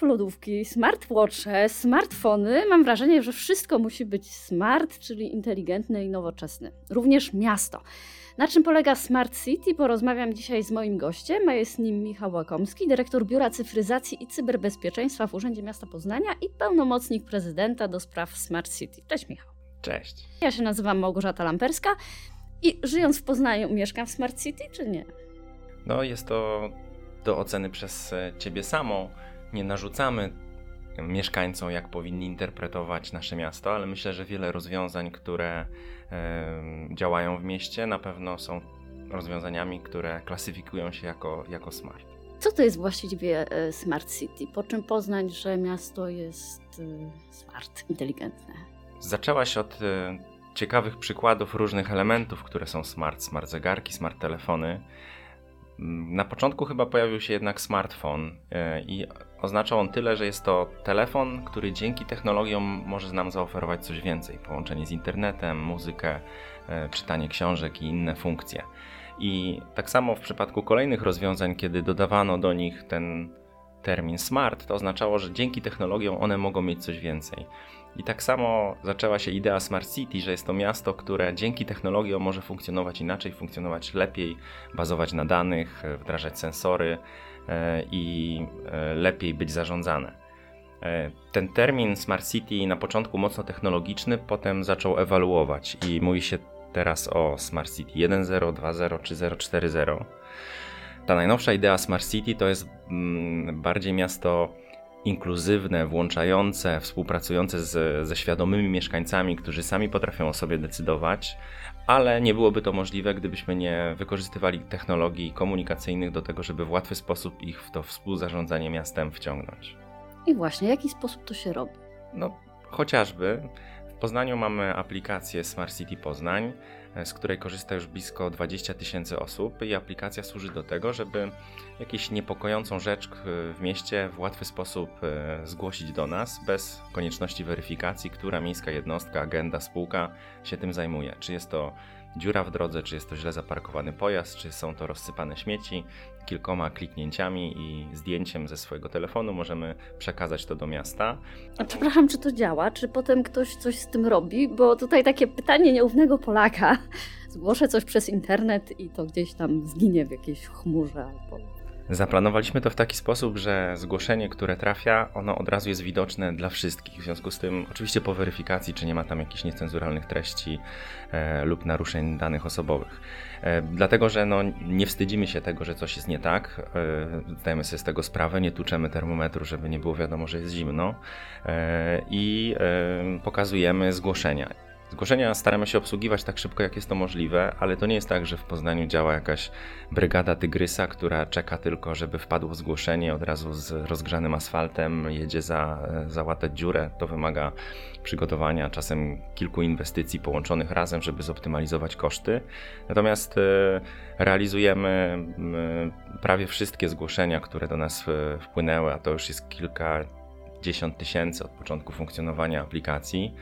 smart lodówki, smartwatche, smartfony. Mam wrażenie, że wszystko musi być smart, czyli inteligentne i nowoczesne. Również miasto. Na czym polega Smart City? Porozmawiam dzisiaj z moim gościem, a jest nim Michał Łakomski, dyrektor Biura Cyfryzacji i Cyberbezpieczeństwa w Urzędzie Miasta Poznania i pełnomocnik prezydenta do spraw Smart City. Cześć Michał. Cześć. Ja się nazywam Małgorzata Lamperska i żyjąc w Poznaniu mieszkam w Smart City, czy nie? No jest to do oceny przez e, Ciebie samą. Nie narzucamy mieszkańcom, jak powinni interpretować nasze miasto, ale myślę, że wiele rozwiązań, które działają w mieście, na pewno są rozwiązaniami, które klasyfikują się jako, jako smart. Co to jest właściwie e, Smart City? Po czym poznać, że miasto jest e, smart, inteligentne? Zaczęła się od e, ciekawych przykładów różnych elementów, które są smart, smart zegarki, smart telefony. Na początku chyba pojawił się jednak smartfon i oznaczał on tyle, że jest to telefon, który dzięki technologiom może nam zaoferować coś więcej. Połączenie z internetem, muzykę, czytanie książek i inne funkcje. I tak samo w przypadku kolejnych rozwiązań, kiedy dodawano do nich ten termin smart, to oznaczało, że dzięki technologiom one mogą mieć coś więcej. I tak samo zaczęła się idea Smart City, że jest to miasto, które dzięki technologiom może funkcjonować inaczej, funkcjonować lepiej, bazować na danych, wdrażać sensory e, i e, lepiej być zarządzane. E, ten termin Smart City na początku mocno technologiczny, potem zaczął ewaluować i mówi się teraz o Smart City 1.0, 2.0 czy 0.4.0. Ta najnowsza idea Smart City to jest mm, bardziej miasto inkluzywne, włączające, współpracujące z, ze świadomymi mieszkańcami, którzy sami potrafią o sobie decydować, ale nie byłoby to możliwe, gdybyśmy nie wykorzystywali technologii komunikacyjnych do tego, żeby w łatwy sposób ich w to współzarządzanie miastem wciągnąć. I właśnie, w jaki sposób to się robi? No, chociażby Poznaniu mamy aplikację Smart City Poznań, z której korzysta już blisko 20 tysięcy osób i aplikacja służy do tego, żeby jakąś niepokojącą rzecz w mieście w łatwy sposób e, zgłosić do nas, bez konieczności weryfikacji, która miejska jednostka, agenda, spółka się tym zajmuje. Czy jest to dziura w drodze, czy jest to źle zaparkowany pojazd, czy są to rozsypane śmieci. Kilkoma kliknięciami i zdjęciem ze swojego telefonu możemy przekazać to do miasta. A przepraszam, czy to działa? Czy potem ktoś coś z tym robi? Bo tutaj takie pytanie nieufnego Polaka. Zgłoszę coś przez internet i to gdzieś tam zginie w jakiejś chmurze albo Zaplanowaliśmy to w taki sposób, że zgłoszenie, które trafia, ono od razu jest widoczne dla wszystkich. W związku z tym, oczywiście po weryfikacji, czy nie ma tam jakichś niecenzuralnych treści e, lub naruszeń danych osobowych. E, dlatego, że no, nie wstydzimy się tego, że coś jest nie tak. E, zdajemy sobie z tego sprawę, nie tuczemy termometru, żeby nie było wiadomo, że jest zimno. E, I e, pokazujemy zgłoszenia. Zgłoszenia staramy się obsługiwać tak szybko, jak jest to możliwe, ale to nie jest tak, że w Poznaniu działa jakaś brygada tygrysa, która czeka tylko, żeby wpadło zgłoszenie od razu z rozgrzanym asfaltem, jedzie za, załatać dziurę. To wymaga przygotowania, czasem kilku inwestycji połączonych razem, żeby zoptymalizować koszty. Natomiast e, realizujemy prawie wszystkie zgłoszenia, które do nas e, wpłynęły, a to już jest kilkadziesiąt tysięcy od początku funkcjonowania aplikacji.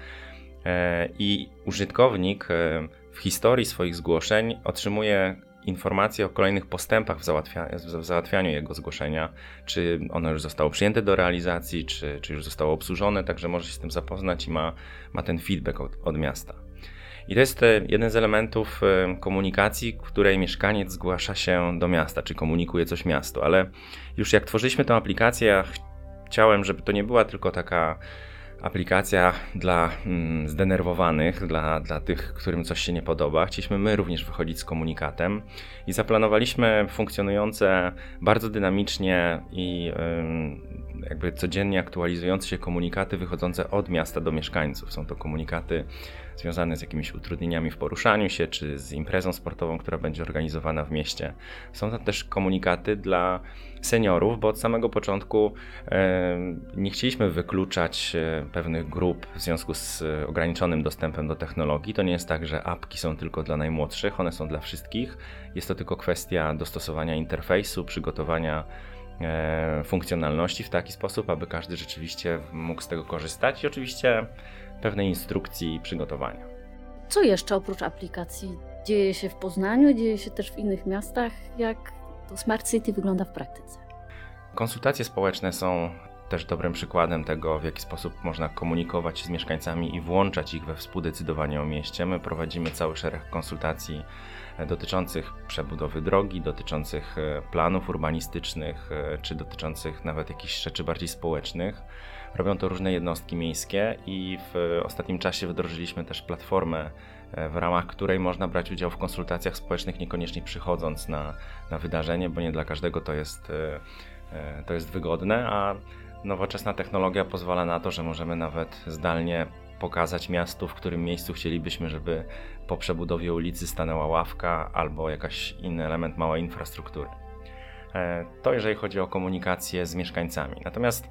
E, i użytkownik e, w historii swoich zgłoszeń otrzymuje informacje o kolejnych postępach w, załatwia w załatwianiu jego zgłoszenia, czy ono już zostało przyjęte do realizacji, czy, czy już zostało obsłużone, także może się z tym zapoznać i ma, ma ten feedback od, od miasta. I to jest e, jeden z elementów komunikacji, której mieszkaniec zgłasza się do miasta, czy komunikuje coś miastu, ale już jak tworzyliśmy tę aplikację, ja chciałem, żeby to nie była tylko taka aplikacja dla mm, zdenerwowanych, dla, dla tych, którym coś się nie podoba. Chcieliśmy my również wychodzić z komunikatem i zaplanowaliśmy funkcjonujące bardzo dynamicznie i jakby codziennie aktualizujące się komunikaty wychodzące od miasta do mieszkańców. Są to komunikaty związane z jakimiś utrudnieniami w poruszaniu się, czy z imprezą sportową, która będzie organizowana w mieście. Są to też komunikaty dla seniorów, bo od samego początku nie chcieliśmy wykluczać e, pewnych grup w związku z ograniczonym dostępem do technologii. To nie jest tak, że apki są tylko dla najmłodszych, one są dla wszystkich. Jest to tylko kwestia dostosowania interfejsu, przygotowania funkcjonalności w taki sposób, aby każdy rzeczywiście mógł z tego korzystać i oczywiście pewnej instrukcji i przygotowania. Co jeszcze oprócz aplikacji dzieje się w Poznaniu, dzieje się też w innych miastach? Jak to Smart City wygląda w praktyce? Konsultacje społeczne są też dobrym przykładem tego, w jaki sposób można komunikować się z mieszkańcami i włączać ich we współdecydowanie o mieście. My prowadzimy cały szereg konsultacji e, dotyczących przebudowy drogi, dotyczących e, planów urbanistycznych, e, czy dotyczących nawet jakichś rzeczy bardziej społecznych. Robią to różne jednostki miejskie i w ostatnim czasie wdrożyliśmy też platformę, w ramach której można brać udział w konsultacjach społecznych, niekoniecznie przychodząc na, na wydarzenie, bo nie dla każdego to jest, to jest wygodne, a Nowoczesna technologia pozwala na to, że możemy nawet zdalnie pokazać miastu, w którym miejscu chcielibyśmy, żeby po przebudowie ulicy stanęła ławka albo jakiś inny element małej infrastruktury. E, to jeżeli chodzi o komunikację z mieszkańcami. Natomiast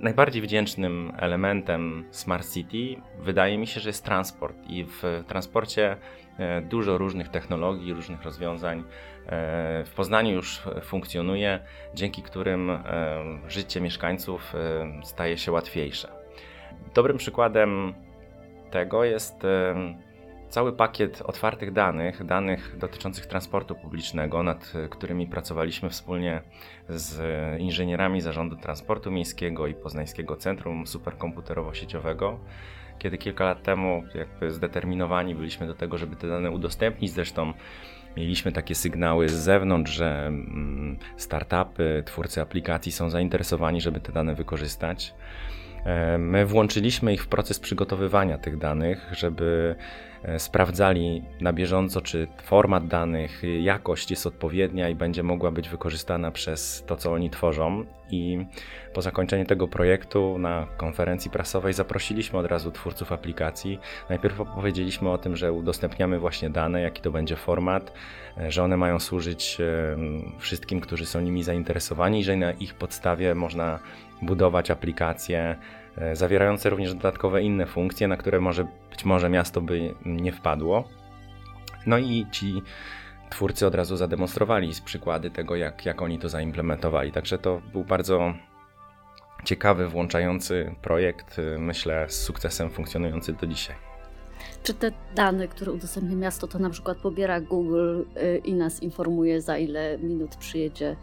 najbardziej wdzięcznym elementem Smart City wydaje mi się, że jest transport i w transporcie e, dużo różnych technologii, różnych rozwiązań e, w Poznaniu już funkcjonuje, dzięki którym e, życie mieszkańców staje się łatwiejsze. Dobrym przykładem tego jest cały pakiet otwartych danych, danych dotyczących transportu publicznego, nad którymi pracowaliśmy wspólnie z inżynierami Zarządu Transportu Miejskiego i Poznańskiego Centrum Superkomputerowo-Sieciowego, kiedy kilka lat temu jakby zdeterminowani byliśmy do tego, żeby te dane udostępnić. Zresztą mieliśmy takie sygnały z zewnątrz, że mm, startupy, twórcy aplikacji są zainteresowani, żeby te dane wykorzystać. E, my włączyliśmy ich w proces przygotowywania tych danych, żeby e, sprawdzali na bieżąco, czy format danych, jakość jest odpowiednia i będzie mogła być wykorzystana przez to, co oni tworzą. I po zakończeniu tego projektu na konferencji prasowej zaprosiliśmy od razu twórców aplikacji. Najpierw opowiedzieliśmy o tym, że udostępniamy właśnie dane, jaki to będzie format, e, że one mają służyć wszystkim, którzy są nimi zainteresowani, że na ich podstawie można budować aplikacje e, zawierające również dodatkowe inne funkcje, na które może być może miasto by nie wpadło. No i ci twórcy od razu zademonstrowali przykłady tego, jak, jak oni to zaimplementowali. Także to był bardzo ciekawy, włączający projekt, e, myślę, z sukcesem funkcjonujący do dzisiaj. Czy te dane, które udostępnia miasto, to na przykład pobiera Google e, i nas informuje, za ile minut przyjedzie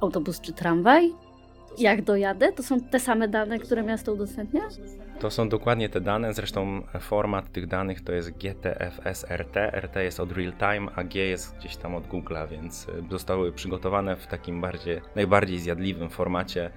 autobus czy tramwaj? Jak dojadę? To są te same dane, które miasto udostępnia? To są dokładnie te dane, zresztą format tych danych to jest GTFS-RT. RT jest od real time, a G jest gdzieś tam od Google'a, więc e, zostały przygotowane w takim bardziej, najbardziej zjadliwym formacie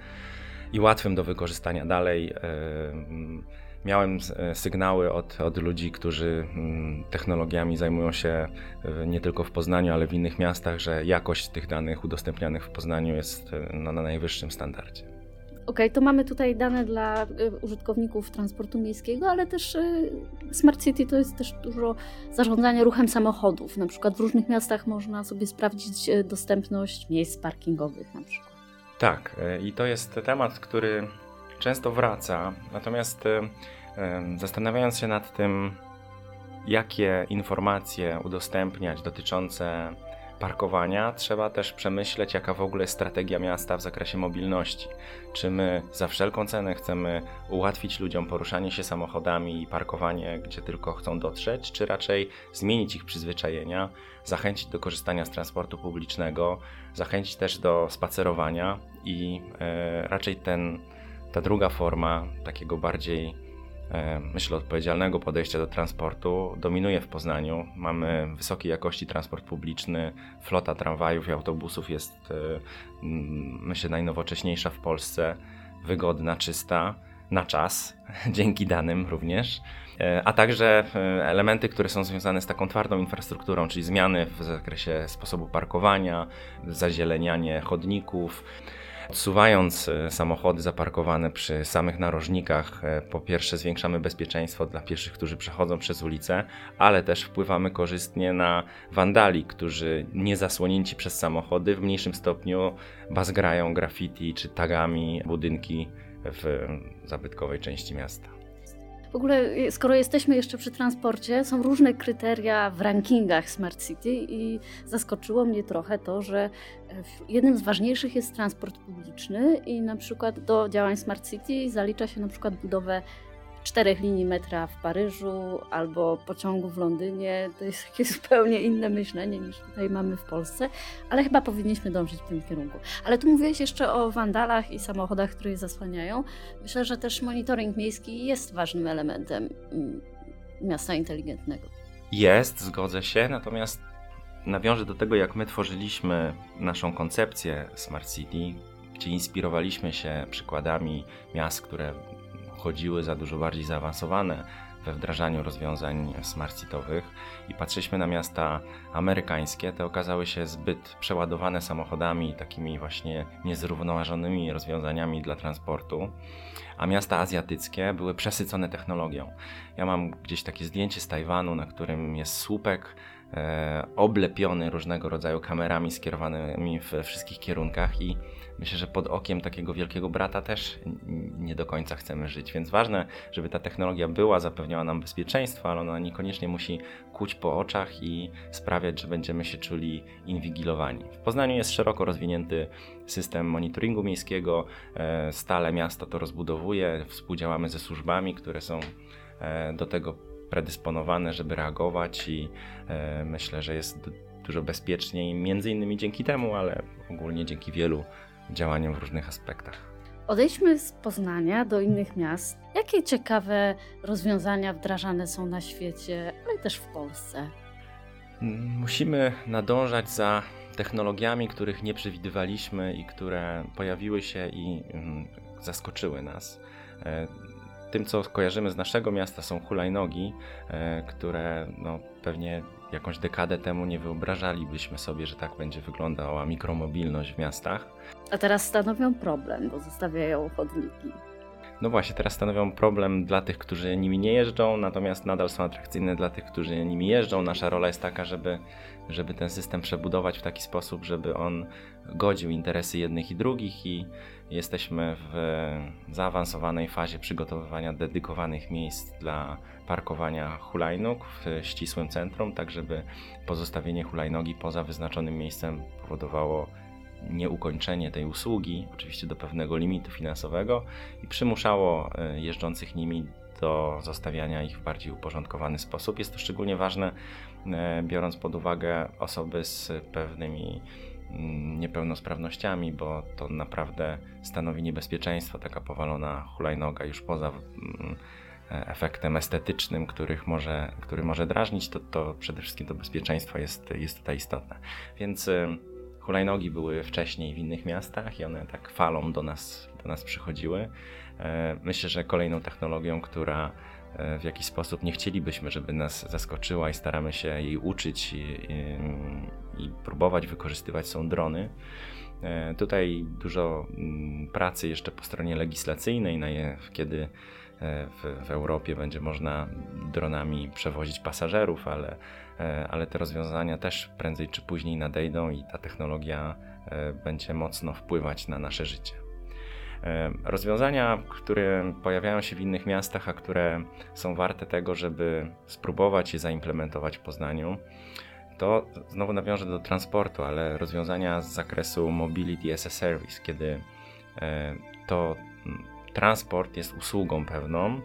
i łatwym do wykorzystania dalej. Yy, miałem e, sygnały od, od ludzi, którzy mm, technologiami zajmują się e, nie tylko w Poznaniu, ale w innych miastach, że jakość tych danych udostępnianych w Poznaniu jest e, na, na najwyższym standardzie. Okej, okay, to mamy tutaj dane dla użytkowników transportu miejskiego, ale też Smart City to jest też dużo zarządzania ruchem samochodów. Na przykład w różnych miastach można sobie sprawdzić dostępność miejsc parkingowych na przykład. Tak, i to jest temat, który często wraca. Natomiast Zastanawiając się nad tym, jakie informacje udostępniać dotyczące parkowania, trzeba też przemyśleć, jaka w ogóle jest strategia miasta w zakresie mobilności. Czy my za wszelką cenę chcemy ułatwić ludziom poruszanie się samochodami i parkowanie, gdzie tylko chcą dotrzeć, czy raczej zmienić ich przyzwyczajenia, zachęcić do korzystania z transportu publicznego, zachęcić też do spacerowania i e, raczej ten, ta druga forma takiego bardziej myślę, odpowiedzialnego podejścia do transportu dominuje w Poznaniu. Mamy wysokiej jakości transport publiczny, flota tramwajów i autobusów jest, e, myślę, najnowocześniejsza w Polsce, wygodna, czysta, na czas, dzięki danym również. E, a także elementy, które są związane z taką twardą infrastrukturą, czyli zmiany w zakresie sposobu parkowania, zazielenianie chodników. Odsuwając e, samochody zaparkowane przy samych narożnikach, e, po pierwsze zwiększamy bezpieczeństwo dla pieszych, którzy przechodzą przez ulicę, ale też wpływamy korzystnie na wandali, którzy nie zasłonięci przez samochody w mniejszym stopniu bazgrają graffiti czy tagami budynki w zabytkowej części miasta. W ogóle, skoro jesteśmy jeszcze przy transporcie, są różne kryteria w rankingach Smart City i zaskoczyło mnie trochę to, że e, jednym z ważniejszych jest transport publiczny i na przykład do działań Smart City zalicza się na przykład budowę czterech linii metra w Paryżu albo pociągu w Londynie. To jest takie zupełnie inne myślenie niż tutaj mamy w Polsce, ale chyba powinniśmy dążyć w tym kierunku. Ale tu mówiłeś jeszcze o wandalach i samochodach, które je zasłaniają. Myślę, że też monitoring miejski jest ważnym elementem mm, miasta inteligentnego. Jest, zgodzę się, natomiast nawiążę do tego, jak my tworzyliśmy naszą koncepcję Smart City, gdzie inspirowaliśmy się przykładami miast, które chodziły za dużo bardziej zaawansowane we wdrażaniu rozwiązań smart city'owych i patrzyliśmy na miasta amerykańskie, te okazały się zbyt przeładowane samochodami, takimi właśnie niezrównoważonymi rozwiązaniami dla transportu, a miasta azjatyckie były przesycone technologią. Ja mam gdzieś takie zdjęcie z Tajwanu, na którym jest słupek e, oblepiony różnego rodzaju kamerami skierowanymi w wszystkich kierunkach i myślę, że pod okiem takiego wielkiego brata też nie do końca chcemy żyć, więc ważne, żeby ta technologia była, zapewniała nam bezpieczeństwo, ale ona niekoniecznie musi kuć po oczach i sprawiać, że będziemy się czuli inwigilowani. W Poznaniu jest szeroko rozwinięty system monitoringu miejskiego, e, stale miasto to rozbudowuje, współdziałamy ze służbami, które są e, do tego predysponowane, żeby reagować i e, myślę, że jest dużo bezpieczniej, między innymi dzięki temu, ale ogólnie dzięki wielu działaniom w różnych aspektach. Odejdźmy z Poznania do innych miast. Jakie ciekawe rozwiązania wdrażane są na świecie, ale też w Polsce? Musimy nadążać za technologiami, których nie przewidywaliśmy i które pojawiły się i mm, zaskoczyły nas. E, tym, co kojarzymy z naszego miasta, są hulajnogi, e, które no, pewnie jakąś dekadę temu nie wyobrażalibyśmy sobie, że tak będzie wyglądała mikromobilność w miastach. A teraz stanowią problem, bo zostawiają chodniki. No właśnie, teraz stanowią problem dla tych, którzy nimi nie jeżdżą, natomiast nadal są atrakcyjne dla tych, którzy nimi jeżdżą. Nasza rola jest taka, żeby, żeby ten system przebudować w taki sposób, żeby on godził interesy jednych i drugich i jesteśmy w zaawansowanej fazie przygotowywania dedykowanych miejsc dla parkowania hulajnóg w ścisłym centrum, tak żeby pozostawienie hulajnogi poza wyznaczonym miejscem powodowało nieukończenie tej usługi, oczywiście do pewnego limitu finansowego i przymuszało e, jeżdżących nimi do zostawiania ich w bardziej uporządkowany sposób. Jest to szczególnie ważne, e, biorąc pod uwagę osoby z pewnymi mm, niepełnosprawnościami, bo to naprawdę stanowi niebezpieczeństwo, taka powalona hulajnoga już poza mm, efektem estetycznym, których może, który może drażnić, to, to przede wszystkim to bezpieczeństwo jest, jest tutaj istotne. Więc Hulajnogi były wcześniej w innych miastach i one tak falą do nas, do nas przychodziły. E, myślę, że kolejną technologią, która e, w jakiś sposób nie chcielibyśmy, żeby nas zaskoczyła i staramy się jej uczyć i, i, i próbować wykorzystywać są drony. E, tutaj dużo mm, pracy jeszcze po stronie legislacyjnej, kiedy w, w Europie będzie można dronami przewozić pasażerów, ale E, ale te rozwiązania też prędzej czy później nadejdą i ta technologia e, będzie mocno wpływać na nasze życie. E, rozwiązania, które pojawiają się w innych miastach, a które są warte tego, żeby spróbować je zaimplementować w Poznaniu, to znowu nawiążę do transportu, ale rozwiązania z zakresu mobility as a service, kiedy to transport jest usługą pewną,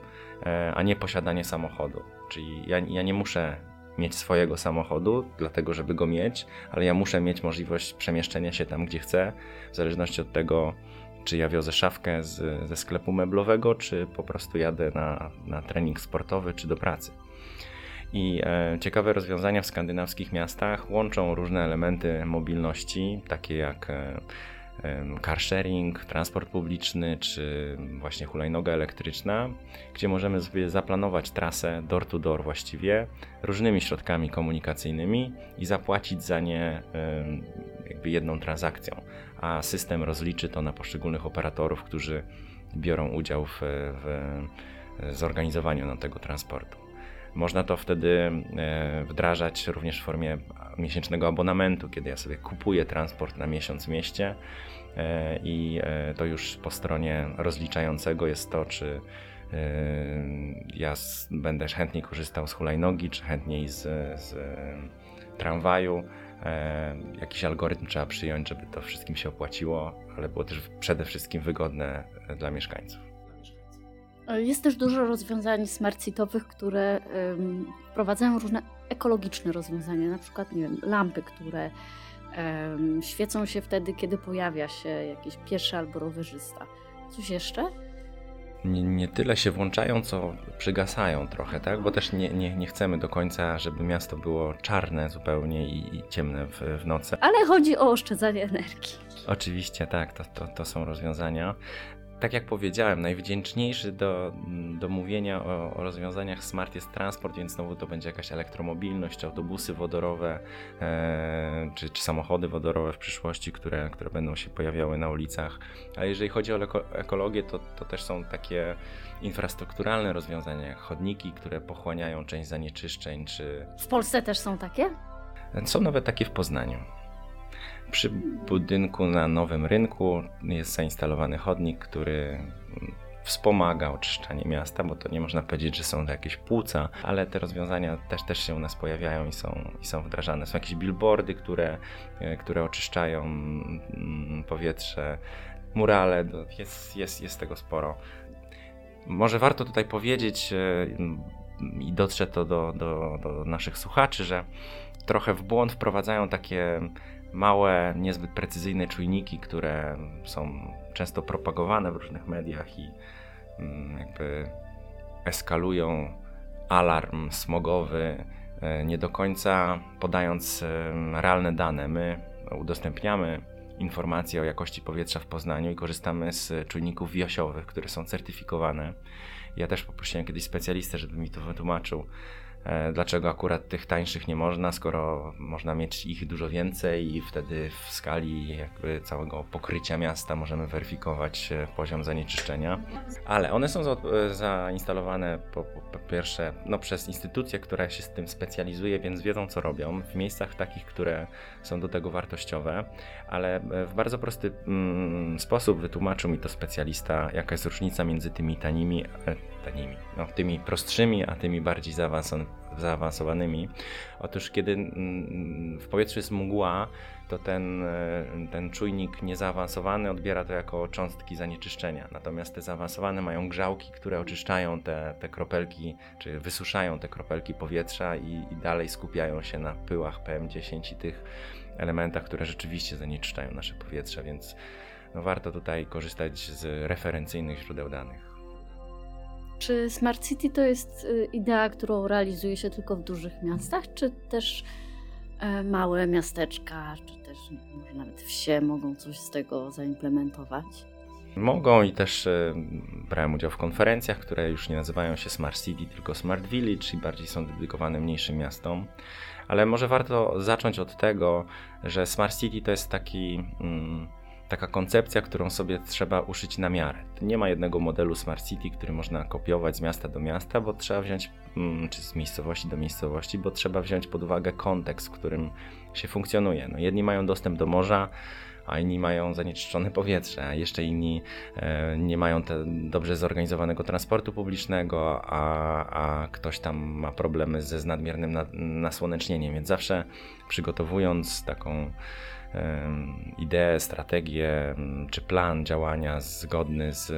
a nie posiadanie samochodu. Czyli ja, ja nie muszę mieć swojego samochodu, dlatego żeby go mieć, ale ja muszę mieć możliwość przemieszczenia się tam, gdzie chcę, w zależności od tego, czy ja wiozę szafkę z, ze sklepu meblowego, czy po prostu jadę na, na trening sportowy, czy do pracy. I e, ciekawe rozwiązania w skandynawskich miastach łączą różne elementy mobilności, takie jak e, car sharing, transport publiczny, czy właśnie hulajnoga elektryczna, gdzie możemy sobie zaplanować trasę door to door właściwie różnymi środkami komunikacyjnymi i zapłacić za nie jakby jedną transakcją, a system rozliczy to na poszczególnych operatorów, którzy biorą udział w, w zorganizowaniu na tego transportu. Można to wtedy e, wdrażać również w formie miesięcznego abonamentu, kiedy ja sobie kupuję transport na miesiąc w mieście e, i e, to już po stronie rozliczającego jest to, czy ja będę chętniej korzystał z hulajnogi, czy chętniej z, z tramwaju. Jakiś algorytm trzeba przyjąć, żeby to wszystkim się opłaciło, ale było też przede wszystkim wygodne dla mieszkańców. Jest też dużo rozwiązań smart które um, wprowadzają różne ekologiczne rozwiązania, na przykład nie wiem, lampy, które um, świecą się wtedy, kiedy pojawia się jakiś pieszy albo rowerzysta. Coś jeszcze? Nie, nie, tyle się włączają, co przygasają trochę, tak? Bo też nie, nie, nie chcemy do końca, żeby miasto było czarne zupełnie i, i ciemne w, w nocy. Ale chodzi o oszczędzanie energii. Oczywiście, tak, to, to, to są rozwiązania tak jak powiedziałem, najwdzięczniejszy do, do mówienia o, o, rozwiązaniach smart jest transport, więc znowu to będzie jakaś elektromobilność, autobusy wodorowe e, czy, czy, samochody wodorowe w przyszłości, które, które będą się pojawiały na ulicach. Ale jeżeli chodzi o ekologię, to, to też są takie infrastrukturalne rozwiązania, jak chodniki, które pochłaniają część zanieczyszczeń. Czy... W Polsce też są takie? Są nawet takie w Poznaniu. Przy budynku na Nowym Rynku jest zainstalowany chodnik, który wspomaga oczyszczanie miasta, bo to nie można powiedzieć, że są to jakieś płuca, ale te rozwiązania też, też się u nas pojawiają i są, i są wdrażane. Są jakieś billboardy, które, które oczyszczają mm, powietrze, murale, jest, jest, jest tego sporo. Może warto tutaj powiedzieć e, i dotrze to do, do, do naszych słuchaczy, że trochę w błąd wprowadzają takie małe, niezbyt precyzyjne czujniki, które są często propagowane w różnych mediach i mm, jakby eskalują alarm smogowy, e, nie do końca podając realne dane. My udostępniamy informacje o jakości powietrza w Poznaniu i korzystamy z czujników wiosiowych, które są certyfikowane. Ja też poprosiłem kiedyś specjalistę, żeby mi to wytłumaczył, dlaczego akurat tych tańszych nie można, skoro można mieć ich dużo więcej i wtedy w skali jakby całego pokrycia miasta możemy weryfikować e, poziom zanieczyszczenia. Ale one są e, zainstalowane po, po, pierwsze no, przez instytucję, która się z tym specjalizuje, więc wiedzą co robią w miejscach takich, które są do tego wartościowe, ale w bardzo prosty mm, sposób wytłumaczył mi to specjalista, jaka jest różnica między tymi tanimi, tanimi, no, tymi prostszymi, a tymi bardziej zaawansowanymi. Otóż kiedy mm, w powietrzu jest mgła, to ten, e, ten czujnik niezaawansowany odbiera to jako cząstki zanieczyszczenia. Natomiast te zaawansowane mają grzałki, które oczyszczają te, te kropelki, czy wysuszają te kropelki powietrza i, i dalej skupiają się na pyłach PM10 i tych elementach, które rzeczywiście zanieczyszczają nasze powietrze, więc no warto tutaj korzystać z referencyjnych źródeł danych. Czy Smart City to jest y, idea, którą realizuje się tylko w dużych miastach, czy też e, małe miasteczka, czy też może nawet wsie mogą coś z tego zaimplementować? Mogą i też e, brałem udział w konferencjach, które już nie nazywają się Smart City, tylko Smart Village i bardziej są dedykowane mniejszym miastom. Ale może warto zacząć od tego, że Smart City to jest taki. Mm, taka koncepcja, którą sobie trzeba uszyć na miarę. Nie ma jednego modelu Smart City, który można kopiować z miasta do miasta, bo trzeba wziąć, mm, czy z miejscowości do miejscowości, bo trzeba wziąć pod uwagę kontekst, w którym się funkcjonuje. No, jedni mają dostęp do morza, a inni mają zanieczyszczone powietrze, a jeszcze inni e, nie mają dobrze zorganizowanego transportu publicznego, a, a ktoś tam ma problemy ze nadmiernym nasłonecznieniem, więc zawsze przygotowując taką ideę, strategię czy plan działania zgodny z,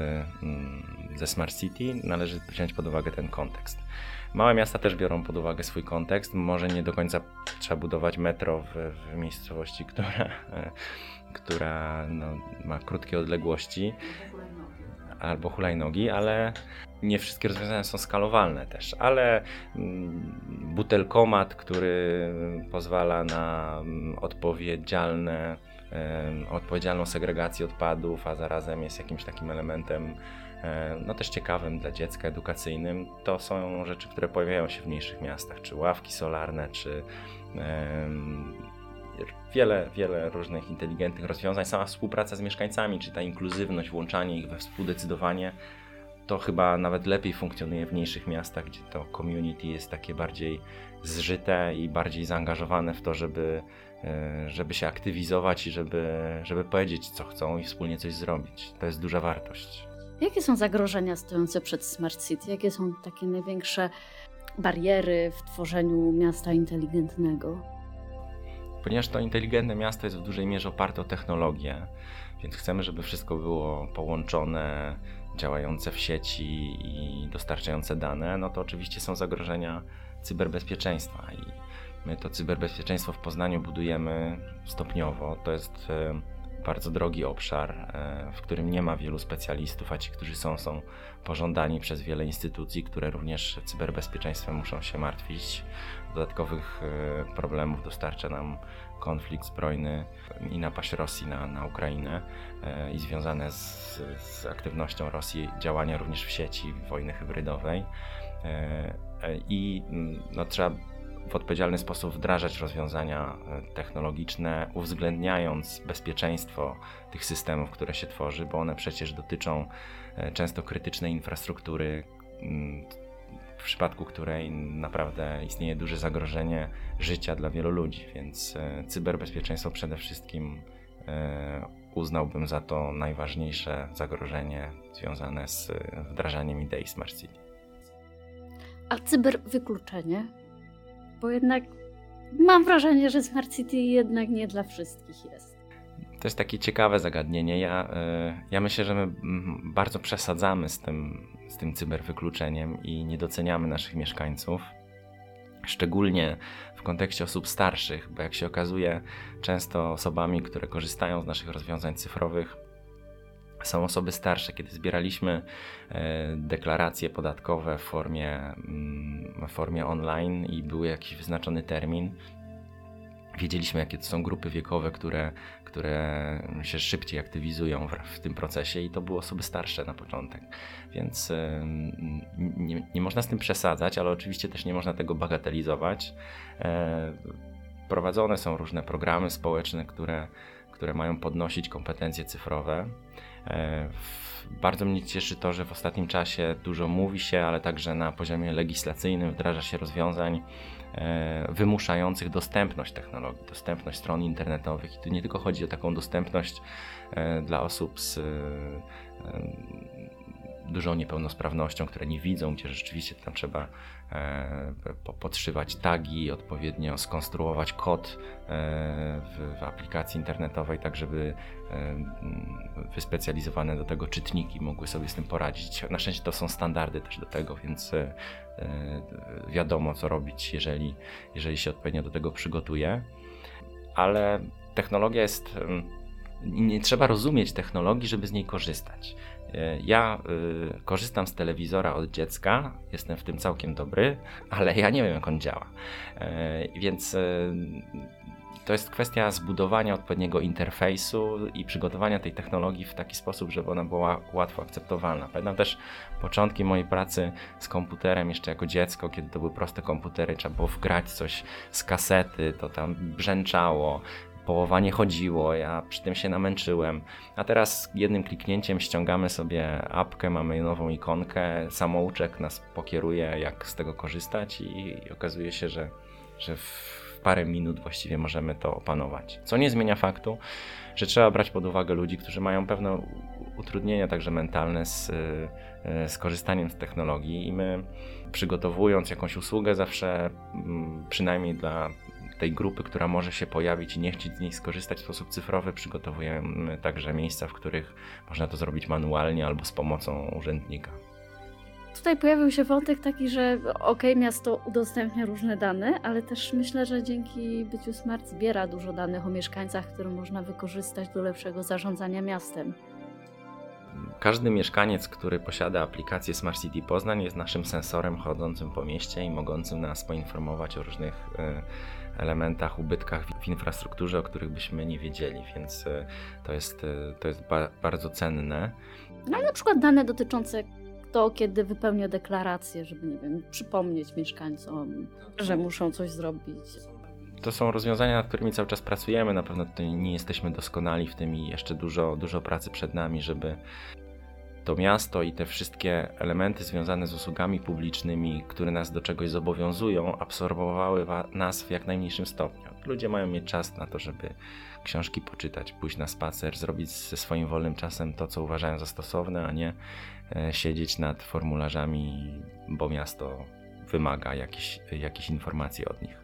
ze Smart City, należy wziąć pod uwagę ten kontekst. Małe miasta też biorą pod uwagę swój kontekst. Może nie do końca trzeba budować metro w, w miejscowości, która, która no, ma krótkie odległości albo hulajnogi, ale nie wszystkie rozwiązania są skalowalne też, ale mm, butelkomat, który pozwala na mm, odpowiedzialne, odpowiedzialną segregację odpadów, a zarazem jest jakimś takim elementem no też ciekawym dla dziecka, edukacyjnym, to są rzeczy, które pojawiają się w mniejszych miastach, czy ławki solarne, czy wiele, wiele różnych inteligentnych rozwiązań. Sama współpraca z mieszkańcami, czy ta inkluzywność, włączanie ich we współdecydowanie, to chyba nawet lepiej funkcjonuje w mniejszych miastach, gdzie to community jest takie bardziej zżyte i bardziej zaangażowane w to, żeby, e, żeby się aktywizować i żeby, żeby powiedzieć, co chcą i wspólnie coś zrobić. To jest duża wartość. Jakie są zagrożenia stojące przed Smart City? Jakie są takie największe bariery w tworzeniu miasta inteligentnego? Ponieważ to inteligentne miasto jest w dużej mierze oparte o technologię, więc chcemy, żeby wszystko było połączone, działające w sieci i dostarczające dane, no to oczywiście są zagrożenia cyberbezpieczeństwa i my to cyberbezpieczeństwo w Poznaniu budujemy stopniowo. To jest e, bardzo drogi obszar, e, w którym nie ma wielu specjalistów, a ci, którzy są, są pożądani przez wiele instytucji, które również cyberbezpieczeństwem muszą się martwić. Dodatkowych e, problemów dostarcza nam konflikt zbrojny i napaść Rosji na, na Ukrainę e, i związane z, z aktywnością Rosji działania również w sieci wojny hybrydowej. I mm, no, trzeba w odpowiedzialny sposób wdrażać rozwiązania e, technologiczne, uwzględniając bezpieczeństwo tych systemów, które się tworzy, bo one przecież dotyczą e, często krytycznej infrastruktury, mm, w przypadku której naprawdę istnieje duże zagrożenie życia dla wielu ludzi, więc e, cyberbezpieczeństwo przede wszystkim uznałbym za to najważniejsze zagrożenie związane z wdrażaniem idei Smart City. A cyberwykluczenie? bo jednak mam wrażenie, że Smart City jednak nie dla wszystkich jest. To jest takie ciekawe zagadnienie. Ja, e, ja myślę, że my bardzo przesadzamy z tym, z tym cyberwykluczeniem i nie doceniamy naszych mieszkańców. Szczególnie w kontekście osób starszych, bo jak się okazuje, często osobami, które korzystają z naszych rozwiązań cyfrowych, są osoby starsze. Kiedy zbieraliśmy e, deklaracje podatkowe w formie, mm, w formie online i był jakiś wyznaczony termin, wiedzieliśmy, jakie to są grupy wiekowe, które, które się szybciej aktywizują w, w, tym procesie, i to były osoby starsze na początek. Więc nie, nie, można z tym przesadzać, ale oczywiście też nie można tego bagatelizować. E, prowadzone są różne programy społeczne, które, które mają podnosić kompetencje cyfrowe. E, bardzo mnie cieszy to, że w ostatnim czasie dużo mówi się, ale także na poziomie legislacyjnym wdraża się rozwiązań wymuszających dostępność technologii, dostępność stron internetowych. I tu nie tylko chodzi o taką dostępność e, dla osób z dużą niepełnosprawnością, które nie widzą, gdzie rzeczywiście tam trzeba e, podszywać tagi, odpowiednio skonstruować kod e, w, w, aplikacji internetowej, tak żeby e, wyspecjalizowane do tego czytniki mogły sobie z tym poradzić. Na szczęście to są standardy też do tego, więc e, wiadomo co robić, jeżeli, jeżeli się odpowiednio do tego przygotuje. Ale technologia jest nie trzeba rozumieć technologii, żeby z niej korzystać. E, ja y, korzystam z telewizora od dziecka, jestem w tym całkiem dobry, ale ja nie wiem, jak on działa. Y, więc y, to jest kwestia zbudowania odpowiedniego interfejsu i przygotowania tej technologii w taki sposób, żeby ona była łatwo akceptowalna. Pamiętam też początki mojej pracy z komputerem jeszcze jako dziecko, kiedy to były proste komputery, trzeba było wgrać coś z kasety, to tam brzęczało, połowa nie chodziło, ja przy tym się namęczyłem. A teraz jednym kliknięciem ściągamy sobie apkę, mamy nową ikonkę, samouczek nas pokieruje, jak z tego korzystać i, i okazuje się, że, że w parę minut właściwie możemy to opanować. Co nie zmienia faktu, że trzeba brać pod uwagę ludzi, którzy mają pewne utrudnienia także mentalne z, e, z korzystaniem z technologii i my przygotowując jakąś usługę zawsze mm, przynajmniej dla tej grupy, która może się pojawić i nie chcieć z niej skorzystać w sposób cyfrowy, przygotowujemy także miejsca, w których można to zrobić manualnie albo z pomocą urzędnika. Tutaj pojawił się wątek taki, że ok, miasto udostępnia różne dane, ale też myślę, że dzięki byciu smart zbiera dużo danych o mieszkańcach, które można wykorzystać do lepszego zarządzania miastem. Każdy mieszkaniec, który posiada aplikację Smart City Poznań, jest naszym sensorem chodzącym po mieście i mogącym nas poinformować o różnych y, elementach, ubytkach w infrastrukturze, o których byśmy nie wiedzieli, więc e, to jest, e, to jest ba bardzo cenne. No na przykład dane dotyczące to, kiedy wypełnia deklarację, żeby, nie wiem, przypomnieć mieszkańcom, że muszą coś zrobić. To są rozwiązania, nad którymi cały czas pracujemy. Na pewno nie jesteśmy doskonali w tym i jeszcze dużo, dużo pracy przed nami, żeby to miasto i te wszystkie elementy związane z usługami publicznymi, które nas do czegoś zobowiązują, absorbowały nas w jak najmniejszym stopniu. Ludzie mają mieć czas na to, żeby książki poczytać, pójść na spacer, zrobić ze swoim wolnym czasem to, co uważają za stosowne, a nie e, siedzieć nad formularzami, bo miasto wymaga jakichś jakich informacji od nich.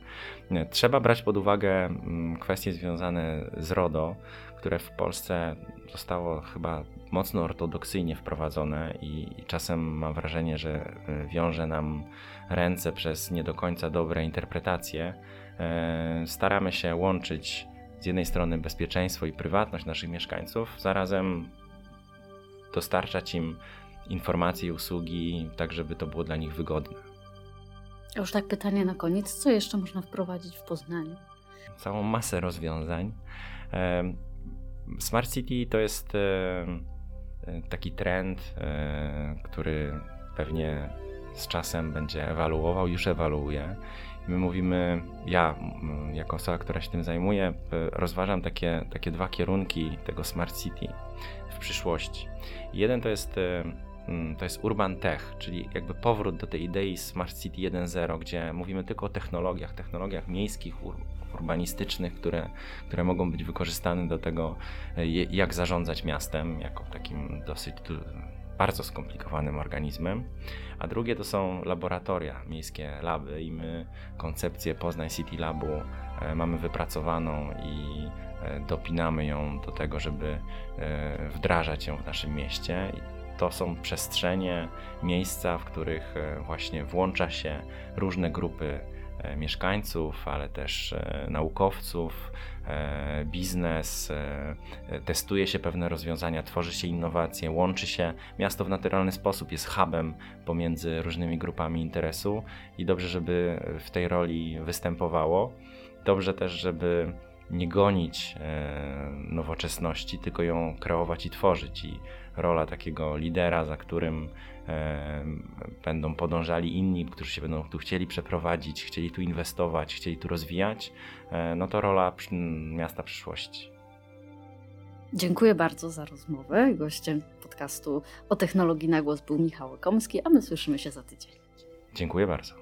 Trzeba brać pod uwagę mm, kwestie związane z RODO, które w Polsce zostało chyba mocno ortodoksyjnie wprowadzone i, czasem mam wrażenie, że y, wiąże nam ręce przez nie do końca dobre interpretacje. E, staramy się łączyć z jednej strony bezpieczeństwo i prywatność naszych mieszkańców, zarazem dostarczać im informacje i usługi, tak żeby to było dla nich wygodne. Już tak pytanie na koniec, co jeszcze można wprowadzić w Poznaniu? Całą masę rozwiązań. Smart City to jest taki trend, który pewnie z czasem będzie ewaluował, już ewaluuje. My mówimy, ja jako osoba, która się tym zajmuje, rozważam takie, takie dwa kierunki tego Smart City w przyszłości. Jeden to jest to jest Urban Tech, czyli jakby powrót do tej idei Smart City 1.0, gdzie mówimy tylko o technologiach, technologiach miejskich, ur urbanistycznych, które, które mogą być wykorzystane do tego, e, jak zarządzać miastem, jako takim dosyć bardzo skomplikowanym organizmem. A drugie to są laboratoria, miejskie laby i my koncepcję Poznań City Labu e, mamy wypracowaną i e, dopinamy ją do tego, żeby wdrażać ją w naszym mieście to są przestrzenie, miejsca, w których e, właśnie włącza się różne grupy e, mieszkańców, ale też e, naukowców, biznes, testuje się pewne rozwiązania, tworzy się innowacje, łączy się. Miasto w naturalny sposób jest hubem pomiędzy różnymi grupami interesu i dobrze, żeby w tej roli występowało. Dobrze też, żeby nie gonić nowoczesności, tylko ją kreować i tworzyć. I rola takiego lidera, za którym e, będą podążali inni, którzy się będą tu chcieli przeprowadzić, chcieli tu inwestować, chcieli tu rozwijać, e, no to rola miasta przyszłości. Dziękuję bardzo za rozmowę. Gościem podcastu o technologii na głos był Michał Komski, a my słyszymy się za tydzień. Dziękuję bardzo.